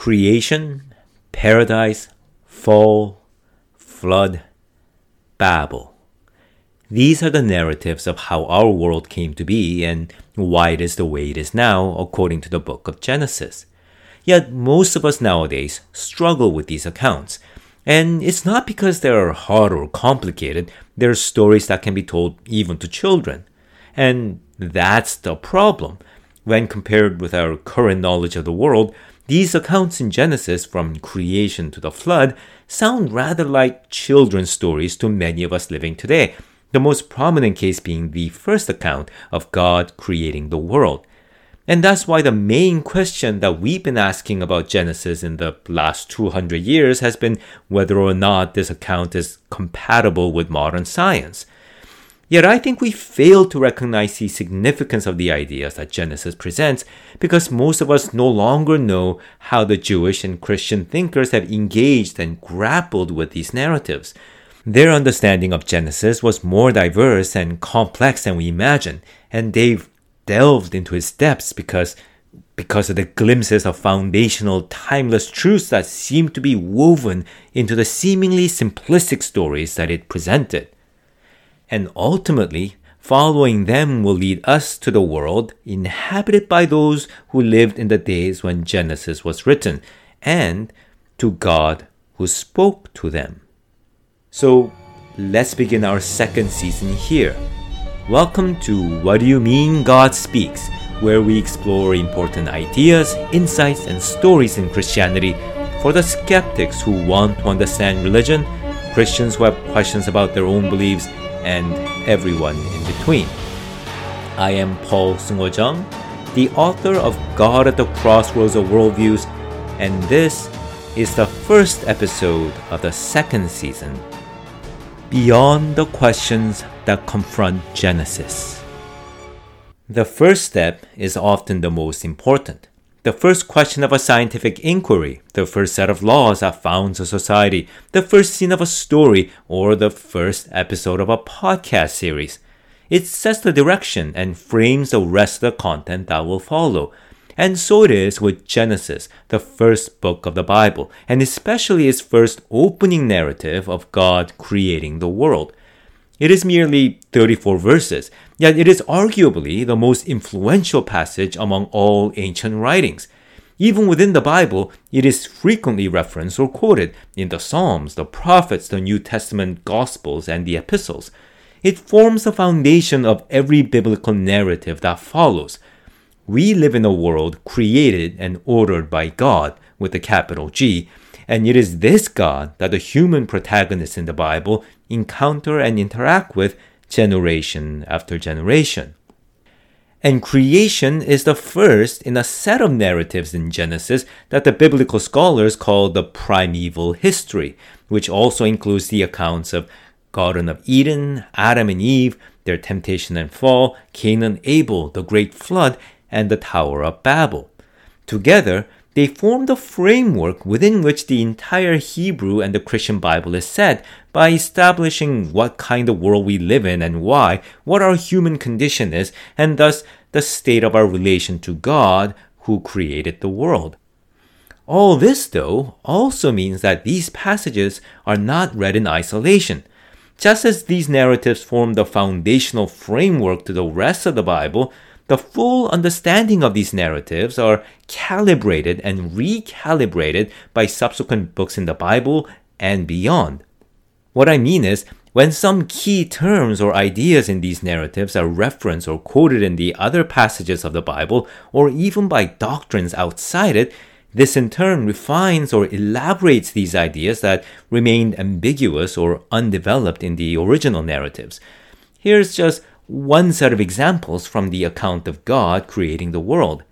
creation, paradise, fall, flood, Babel. These are the narratives of how our world came to be and why it is the way it is now, according to the book of Genesis. Yet most of us nowadays struggle with these accounts. And it's not because they are hard or complicated, they're stories that can be told even to children. And that's the problem. When compared with our current knowledge of the world, these accounts in Genesis, from creation to the flood, sound rather like children's stories to many of us living today, the most prominent case being the first account of God creating the world. And that's why the main question that we've been asking about Genesis in the last 200 years has been whether or not this account is compatible with modern science. Yet I think we fail to recognize the significance of the ideas that Genesis presents because most of us no longer know how the Jewish and Christian thinkers have engaged and grappled with these narratives. Their understanding of Genesis was more diverse and complex than we imagine, and they've delved into its depths because because of the glimpses of foundational timeless truths that seem to be woven into the seemingly simplistic stories that it presented. And ultimately, following them will lead us to the world inhabited by those who lived in the days when Genesis was written, and to God who spoke to them. So let's begin our second season here. Welcome to What Do You Mean God Speaks, where we explore important ideas, insights, and stories in Christianity for the skeptics who want to understand religion, Christians who have questions about their own beliefs, and everyone in between. I am Paul Seungoh Chung, the author of God at the Crossroads of Worldviews, and this is the first episode of the second season beyond the questions that confront Genesis. The first step is often the most important. The first question of a scientific inquiry, the first set of laws that founds a society, the first scene of a story, or the first episode of a podcast series. It sets the direction and frames the rest of the content that will follow. And so it is with Genesis, the first book of the Bible, and especially its first opening narrative of God creating the world. It is merely 34 verses, yet it is arguably the most influential passage among all ancient writings. Even within the Bible, it is frequently referenced or quoted in the Psalms, the prophets, the New Testament Gospels, and the epistles. It forms the foundation of every biblical narrative that follows. We live in a world created and ordered by God with a capital G, and it is this God that the human protagonists in the Bible encounter and interact with generation after generation. And creation is the first in a set of narratives in Genesis that the biblical scholars call the primeval history, which also includes the accounts of Garden of Eden, Adam and Eve, their temptation and fall, Cain and Abel, the great flood, and the Tower of Babel. Together, they form the framework within which the entire Hebrew and the Christian Bible is set by establishing what kind of world we live in and why, what our human condition is, and thus the state of our relation to God who created the world. All this, though, also means that these passages are not read in isolation. Just as these narratives form the foundational framework to the rest of the Bible, the full understanding of these narratives are calibrated and recalibrated by subsequent books in the Bible and beyond. What I mean is, when some key terms or ideas in these narratives are referenced or quoted in the other passages of the Bible, or even by doctrines outside it, this in turn refines or elaborates these ideas that remained ambiguous or undeveloped in the original narratives. Here's just one set of examples from the account of God creating the world.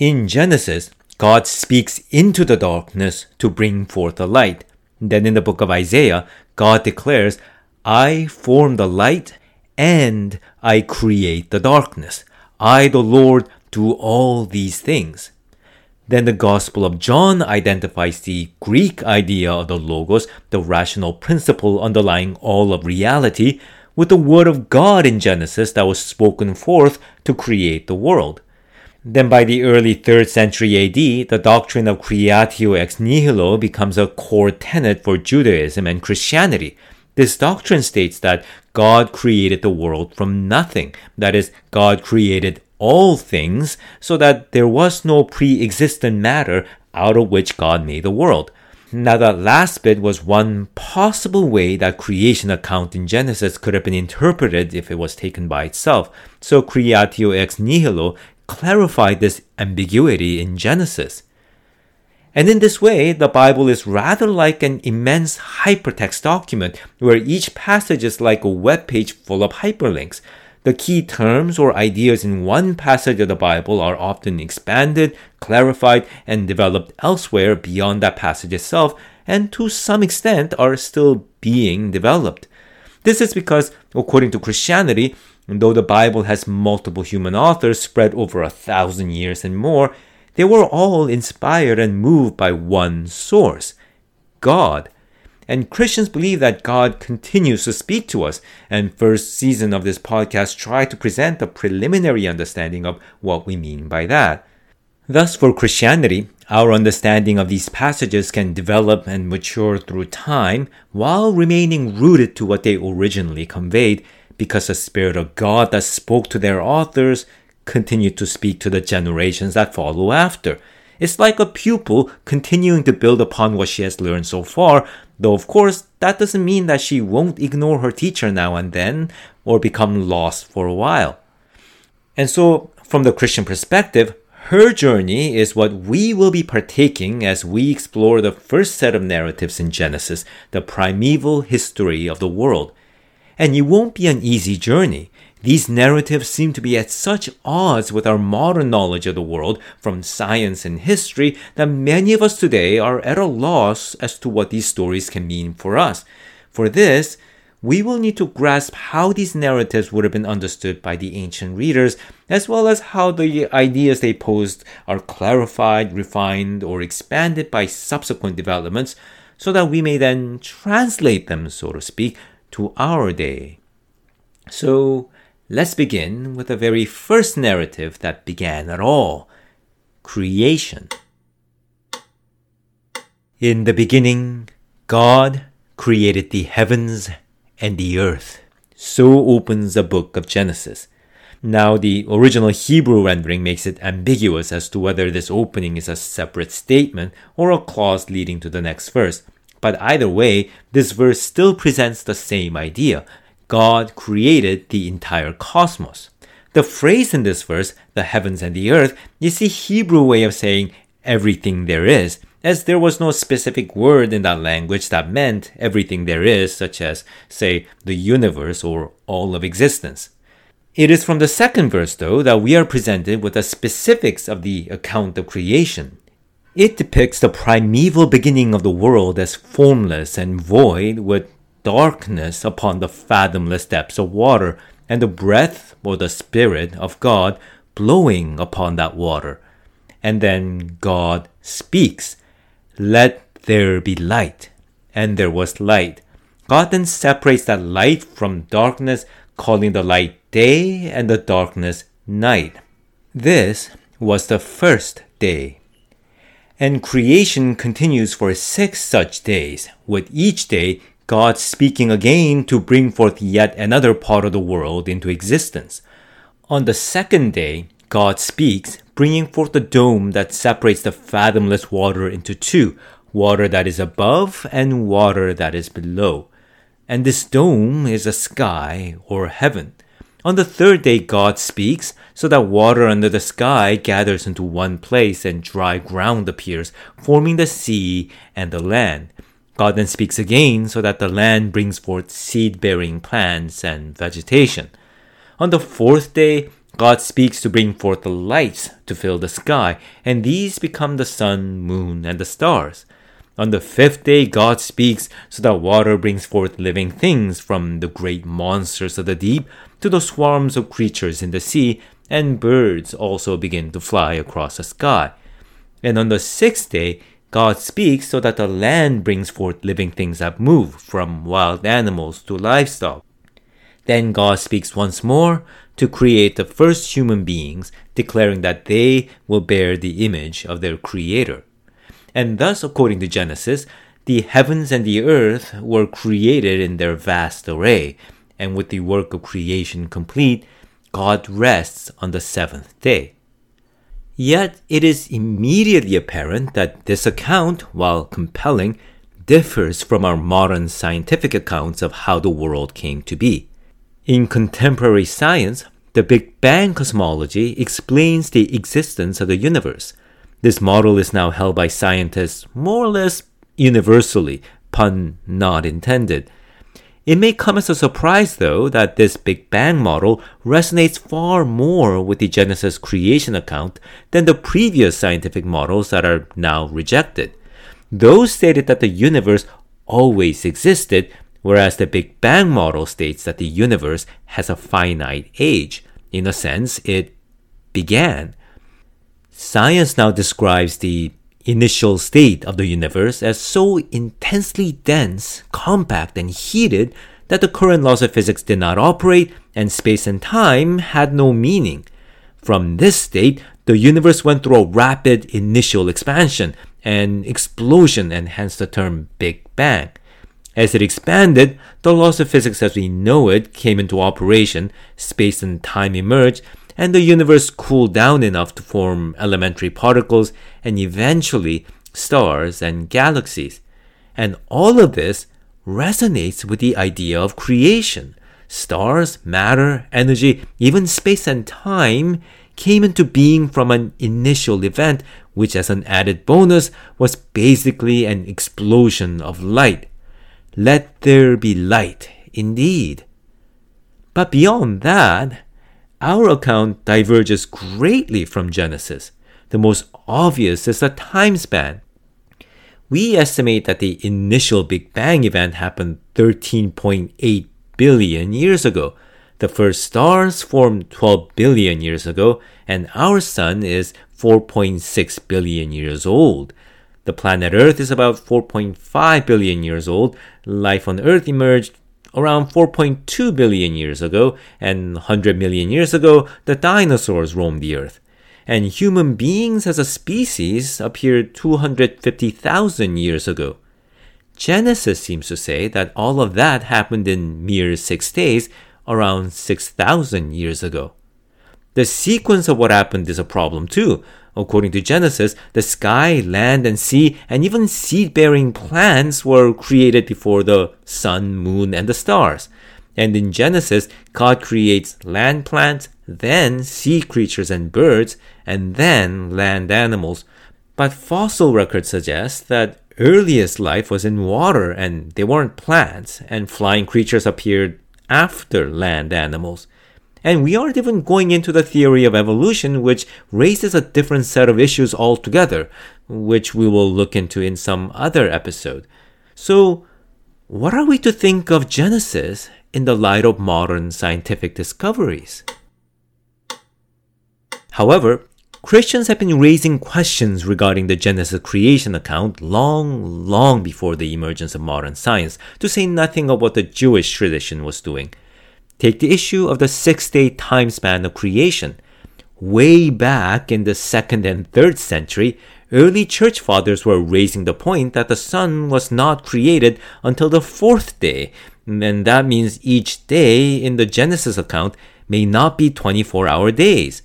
In Genesis, God speaks into the darkness to bring forth the light. Then in the book of Isaiah, God declares, I form the light and I create the darkness. I, the Lord, do all these things. Then the Gospel of John identifies the Greek idea of the Logos, the rational principle underlying all of reality, with the word of God in Genesis that was spoken forth to create the world. Then by the early 3rd century AD, the doctrine of creatio ex nihilo becomes a core tenet for Judaism and Christianity. This doctrine states that God created the world from nothing. That is, God created all things so that there was no pre-existent matter out of which God made the world. Now that last bit was one possible way that creation account in Genesis could have been interpreted if it was taken by itself. So creatio ex nihilo clarified this ambiguity in Genesis. And in this way, the Bible is rather like an immense hypertext document where each passage is like a web page full of hyperlinks. The key terms or ideas in one passage of the Bible are often expanded, clarified, and developed elsewhere beyond that passage itself, and to some extent are still being developed. This is because, according to Christianity, though the Bible has multiple human authors spread over a thousand years and more, they were all inspired and moved by one source God. And Christians believe that God continues to speak to us. And first season of this podcast try to present a preliminary understanding of what we mean by that. Thus, for Christianity, our understanding of these passages can develop and mature through time while remaining rooted to what they originally conveyed because the Spirit of God that spoke to their authors continued to speak to the generations that follow after. It's like a pupil continuing to build upon what she has learned so far, though of course that doesn't mean that she won't ignore her teacher now and then or become lost for a while. And so, from the Christian perspective, her journey is what we will be partaking as we explore the first set of narratives in Genesis, the primeval history of the world. And it won't be an easy journey. These narratives seem to be at such odds with our modern knowledge of the world from science and history that many of us today are at a loss as to what these stories can mean for us. For this, we will need to grasp how these narratives would have been understood by the ancient readers, as well as how the ideas they posed are clarified, refined, or expanded by subsequent developments, so that we may then translate them, so to speak, to our day. So, let's begin with the very first narrative that began at all creation. In the beginning, God created the heavens and the earth. So opens the book of Genesis. Now, the original Hebrew rendering makes it ambiguous as to whether this opening is a separate statement or a clause leading to the next verse. But either way, this verse still presents the same idea. God created the entire cosmos. The phrase in this verse, the heavens and the earth, is the Hebrew way of saying everything there is, as there was no specific word in that language that meant everything there is, such as, say, the universe or all of existence. It is from the second verse, though, that we are presented with the specifics of the account of creation. It depicts the primeval beginning of the world as formless and void, with darkness upon the fathomless depths of water, and the breath or the Spirit of God blowing upon that water. And then God speaks, Let there be light. And there was light. God then separates that light from darkness, calling the light day and the darkness night. This was the first day. And creation continues for six such days, with each day God speaking again to bring forth yet another part of the world into existence. On the second day, God speaks, bringing forth the dome that separates the fathomless water into two water that is above and water that is below. And this dome is a sky or heaven. On the third day, God speaks, so that water under the sky gathers into one place and dry ground appears, forming the sea and the land. God then speaks again, so that the land brings forth seed bearing plants and vegetation. On the fourth day, God speaks to bring forth the lights to fill the sky, and these become the sun, moon, and the stars. On the fifth day, God speaks so that water brings forth living things from the great monsters of the deep to the swarms of creatures in the sea, and birds also begin to fly across the sky. And on the sixth day, God speaks so that the land brings forth living things that move, from wild animals to livestock. Then God speaks once more to create the first human beings, declaring that they will bear the image of their creator. And thus, according to Genesis, the heavens and the earth were created in their vast array, and with the work of creation complete, God rests on the seventh day. Yet it is immediately apparent that this account, while compelling, differs from our modern scientific accounts of how the world came to be. In contemporary science, the Big Bang cosmology explains the existence of the universe. This model is now held by scientists more or less universally, pun not intended. It may come as a surprise, though, that this Big Bang model resonates far more with the Genesis creation account than the previous scientific models that are now rejected. Those stated that the universe always existed, whereas the Big Bang model states that the universe has a finite age. In a sense, it began. Science now describes the initial state of the universe as so intensely dense, compact, and heated that the current laws of physics did not operate and space and time had no meaning. From this state, the universe went through a rapid initial expansion, and explosion, and hence the term Big Bang. As it expanded, the laws of physics as we know it came into operation, space and time emerged, and the universe cooled down enough to form elementary particles and eventually stars and galaxies. And all of this resonates with the idea of creation. Stars, matter, energy, even space and time came into being from an initial event, which, as an added bonus, was basically an explosion of light. Let there be light, indeed. But beyond that, our account diverges greatly from Genesis. The most obvious is the time span. We estimate that the initial Big Bang event happened 13.8 billion years ago, the first stars formed 12 billion years ago, and our sun is 4.6 billion years old. The planet Earth is about 4.5 billion years old. Life on Earth emerged around 4.2 billion years ago, and 100 million years ago, the dinosaurs roamed the Earth. And human beings as a species appeared 250,000 years ago. Genesis seems to say that all of that happened in mere six days, around 6,000 years ago. The sequence of what happened is a problem too. According to Genesis, the sky, land, and sea, and even seed bearing plants were created before the sun, moon, and the stars. And in Genesis, God creates land plants, then sea creatures and birds, and then land animals. But fossil records suggest that earliest life was in water and they weren't plants, and flying creatures appeared after land animals. And we aren't even going into the theory of evolution, which raises a different set of issues altogether, which we will look into in some other episode. So, what are we to think of Genesis in the light of modern scientific discoveries? However, Christians have been raising questions regarding the Genesis creation account long, long before the emergence of modern science, to say nothing of what the Jewish tradition was doing. Take the issue of the six day time span of creation. Way back in the second and third century, early church fathers were raising the point that the sun was not created until the fourth day, and that means each day in the Genesis account may not be 24 hour days.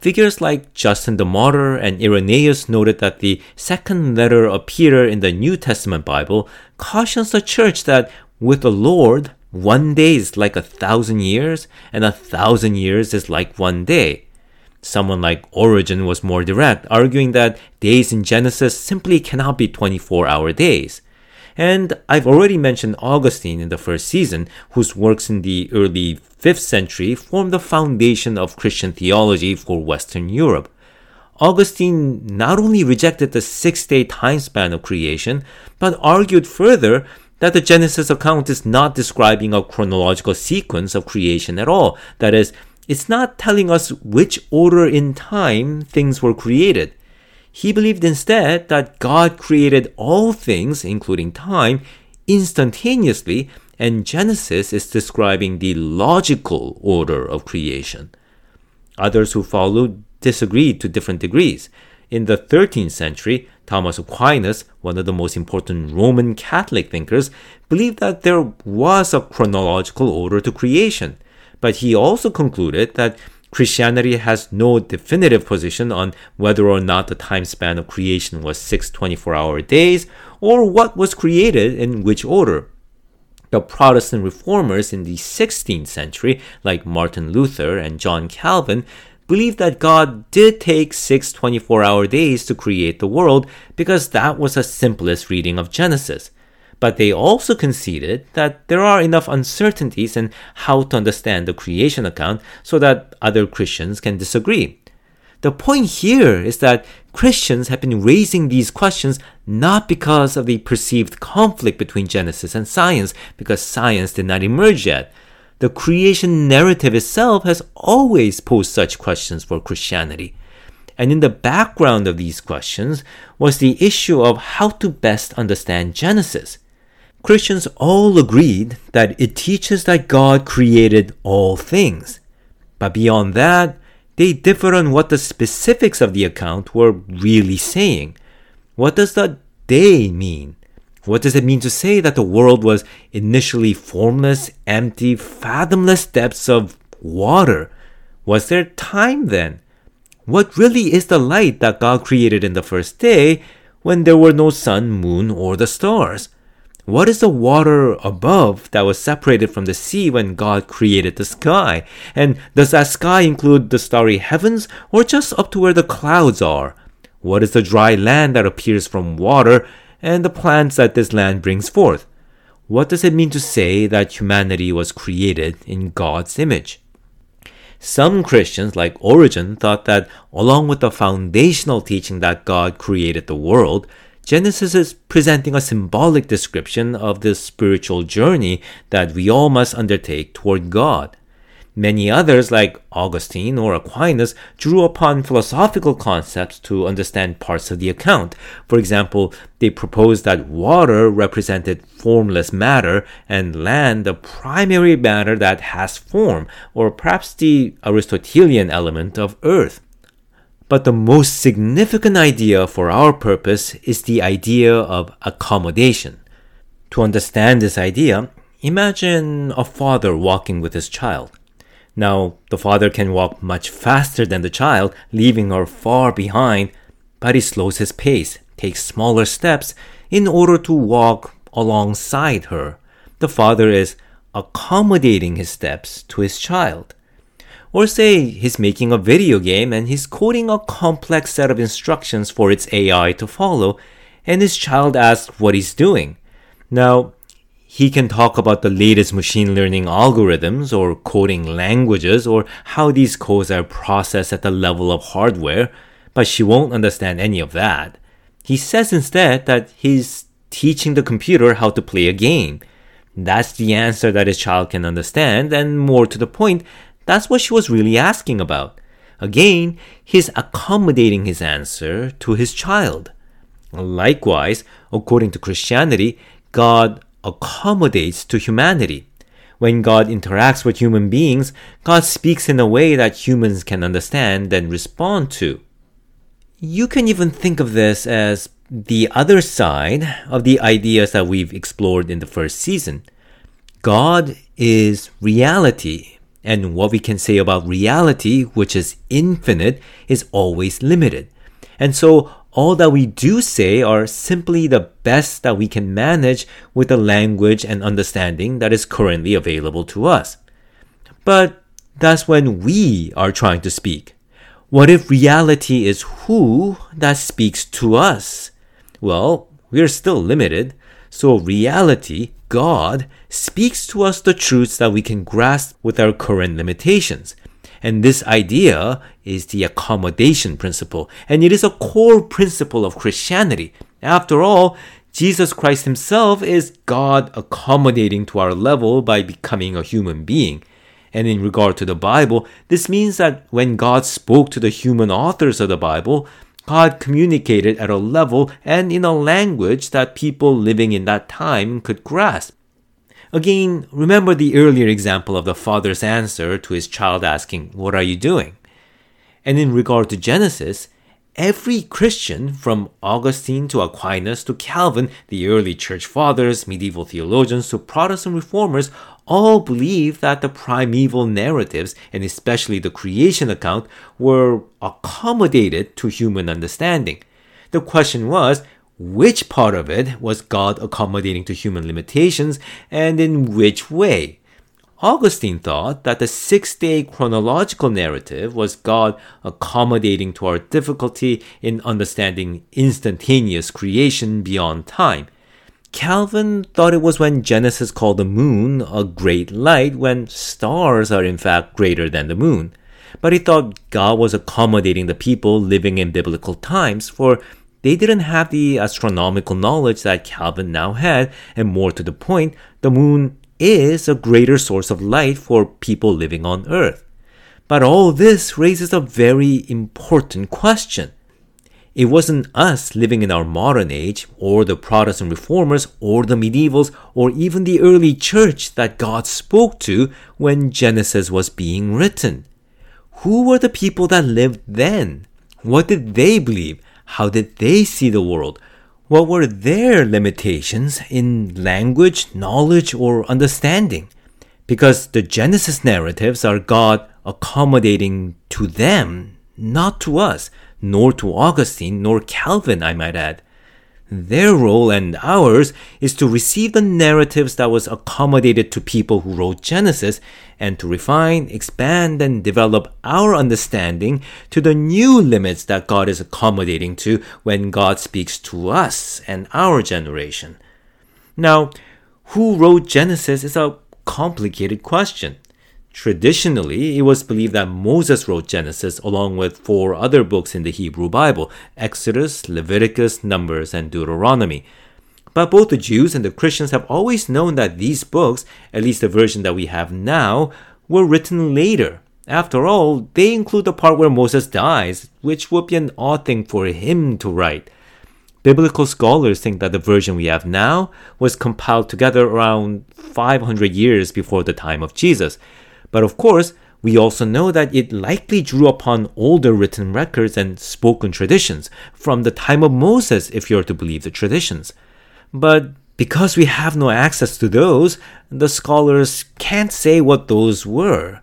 Figures like Justin the Martyr and Irenaeus noted that the second letter of Peter in the New Testament Bible cautions the church that with the Lord, one day is like a thousand years, and a thousand years is like one day. Someone like Origen was more direct, arguing that days in Genesis simply cannot be 24 hour days. And I've already mentioned Augustine in the first season, whose works in the early 5th century formed the foundation of Christian theology for Western Europe. Augustine not only rejected the six day time span of creation, but argued further that the Genesis account is not describing a chronological sequence of creation at all. That is, it's not telling us which order in time things were created. He believed instead that God created all things, including time, instantaneously and Genesis is describing the logical order of creation. Others who followed disagreed to different degrees. In the 13th century, Thomas Aquinas, one of the most important Roman Catholic thinkers, believed that there was a chronological order to creation. But he also concluded that Christianity has no definitive position on whether or not the time span of creation was six 24 hour days or what was created in which order. The Protestant reformers in the 16th century, like Martin Luther and John Calvin, believed that God did take six 24 hour days to create the world because that was the simplest reading of Genesis but they also conceded that there are enough uncertainties in how to understand the creation account so that other Christians can disagree. The point here is that Christians have been raising these questions not because of the perceived conflict between Genesis and science, because science did not emerge yet. The creation narrative itself has always posed such questions for Christianity. And in the background of these questions was the issue of how to best understand Genesis. Christians all agreed that it teaches that God created all things. But beyond that, they differed on what the specifics of the account were really saying. What does the day mean? What does it mean to say that the world was initially formless, empty, fathomless depths of water? Was there time then? What really is the light that God created in the first day when there were no sun, moon, or the stars? What is the water above that was separated from the sea when God created the sky? And does that sky include the starry heavens or just up to where the clouds are? What is the dry land that appears from water and the plants that this land brings forth? What does it mean to say that humanity was created in God's image? Some Christians, like Origen, thought that along with the foundational teaching that God created the world, Genesis is presenting a symbolic description of the spiritual journey that we all must undertake toward God. Many others, like Augustine or Aquinas, drew upon philosophical concepts to understand parts of the account. For example, they proposed that water represented formless matter and land the primary matter that has form, or perhaps the Aristotelian element of earth. But the most significant idea for our purpose is the idea of accommodation. To understand this idea, imagine a father walking with his child. Now, the father can walk much faster than the child, leaving her far behind, but he slows his pace, takes smaller steps in order to walk alongside her. The father is accommodating his steps to his child. Or say he's making a video game and he's coding a complex set of instructions for its AI to follow, and his child asks what he's doing. Now, he can talk about the latest machine learning algorithms or coding languages or how these codes are processed at the level of hardware, but she won't understand any of that. He says instead that he's teaching the computer how to play a game. That's the answer that his child can understand, and more to the point, that's what she was really asking about. Again, he's accommodating his answer to his child. Likewise, according to Christianity, God accommodates to humanity. When God interacts with human beings, God speaks in a way that humans can understand and respond to. You can even think of this as the other side of the ideas that we've explored in the first season. God is reality, and what we can say about reality, which is infinite, is always limited. And so all that we do say are simply the best that we can manage with the language and understanding that is currently available to us. But that's when we are trying to speak. What if reality is who that speaks to us? Well, we're still limited, so reality God speaks to us the truths that we can grasp with our current limitations. And this idea is the accommodation principle, and it is a core principle of Christianity. After all, Jesus Christ himself is God accommodating to our level by becoming a human being. And in regard to the Bible, this means that when God spoke to the human authors of the Bible, God communicated at a level and in a language that people living in that time could grasp. Again, remember the earlier example of the father's answer to his child asking, What are you doing? And in regard to Genesis, every Christian, from Augustine to Aquinas to Calvin, the early church fathers, medieval theologians to Protestant reformers, all believe that the primeval narratives, and especially the creation account, were accommodated to human understanding. The question was, which part of it was God accommodating to human limitations and in which way? Augustine thought that the six day chronological narrative was God accommodating to our difficulty in understanding instantaneous creation beyond time. Calvin thought it was when Genesis called the moon a great light when stars are in fact greater than the moon. But he thought God was accommodating the people living in biblical times, for they didn't have the astronomical knowledge that Calvin now had, and more to the point, the moon is a greater source of light for people living on Earth. But all this raises a very important question. It wasn't us living in our modern age, or the Protestant reformers, or the medievals, or even the early church that God spoke to when Genesis was being written. Who were the people that lived then? What did they believe? How did they see the world? What were their limitations in language, knowledge, or understanding? Because the Genesis narratives are God accommodating to them, not to us, nor to Augustine, nor Calvin, I might add. Their role and ours is to receive the narratives that was accommodated to people who wrote Genesis and to refine, expand, and develop our understanding to the new limits that God is accommodating to when God speaks to us and our generation. Now, who wrote Genesis is a complicated question. Traditionally, it was believed that Moses wrote Genesis along with four other books in the Hebrew Bible Exodus, Leviticus, Numbers, and Deuteronomy. But both the Jews and the Christians have always known that these books, at least the version that we have now, were written later. After all, they include the part where Moses dies, which would be an odd thing for him to write. Biblical scholars think that the version we have now was compiled together around 500 years before the time of Jesus. But of course, we also know that it likely drew upon older written records and spoken traditions from the time of Moses, if you're to believe the traditions. But because we have no access to those, the scholars can't say what those were.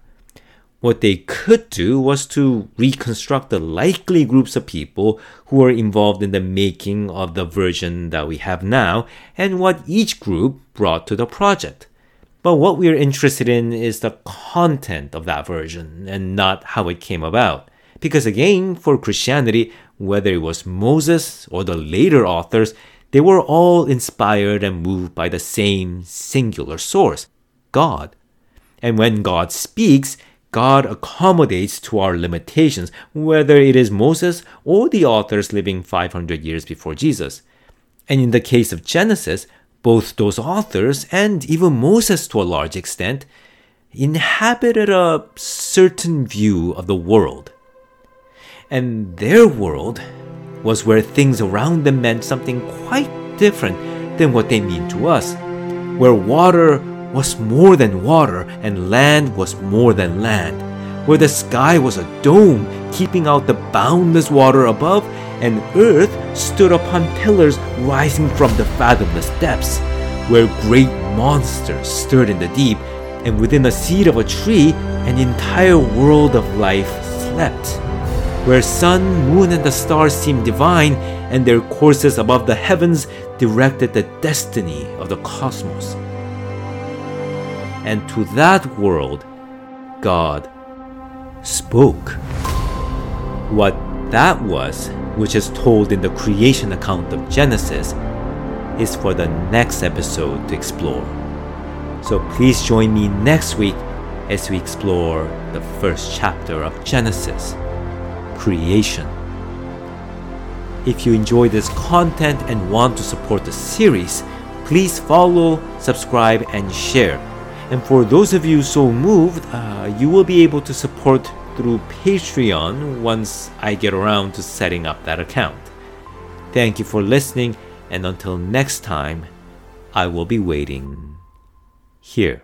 What they could do was to reconstruct the likely groups of people who were involved in the making of the version that we have now and what each group brought to the project. But what we're interested in is the content of that version and not how it came about. Because again, for Christianity, whether it was Moses or the later authors, they were all inspired and moved by the same singular source, God. And when God speaks, God accommodates to our limitations, whether it is Moses or the authors living 500 years before Jesus. And in the case of Genesis, both those authors and even Moses to a large extent inhabited a certain view of the world. And their world was where things around them meant something quite different than what they mean to us, where water was more than water and land was more than land, where the sky was a dome keeping out the boundless water above and earth stood upon pillars rising from the fathomless depths, where great monsters stirred in the deep, and within the seed of a tree, an entire world of life slept, where sun, moon, and the stars seemed divine, and their courses above the heavens directed the destiny of the cosmos. And to that world, God spoke. What that was which is told in the creation account of Genesis, is for the next episode to explore. So please join me next week as we explore the first chapter of Genesis creation. If you enjoy this content and want to support the series, please follow, subscribe, and share. And for those of you so moved, uh, you will be able to support through Patreon once I get around to setting up that account. Thank you for listening, and until next time, I will be waiting here.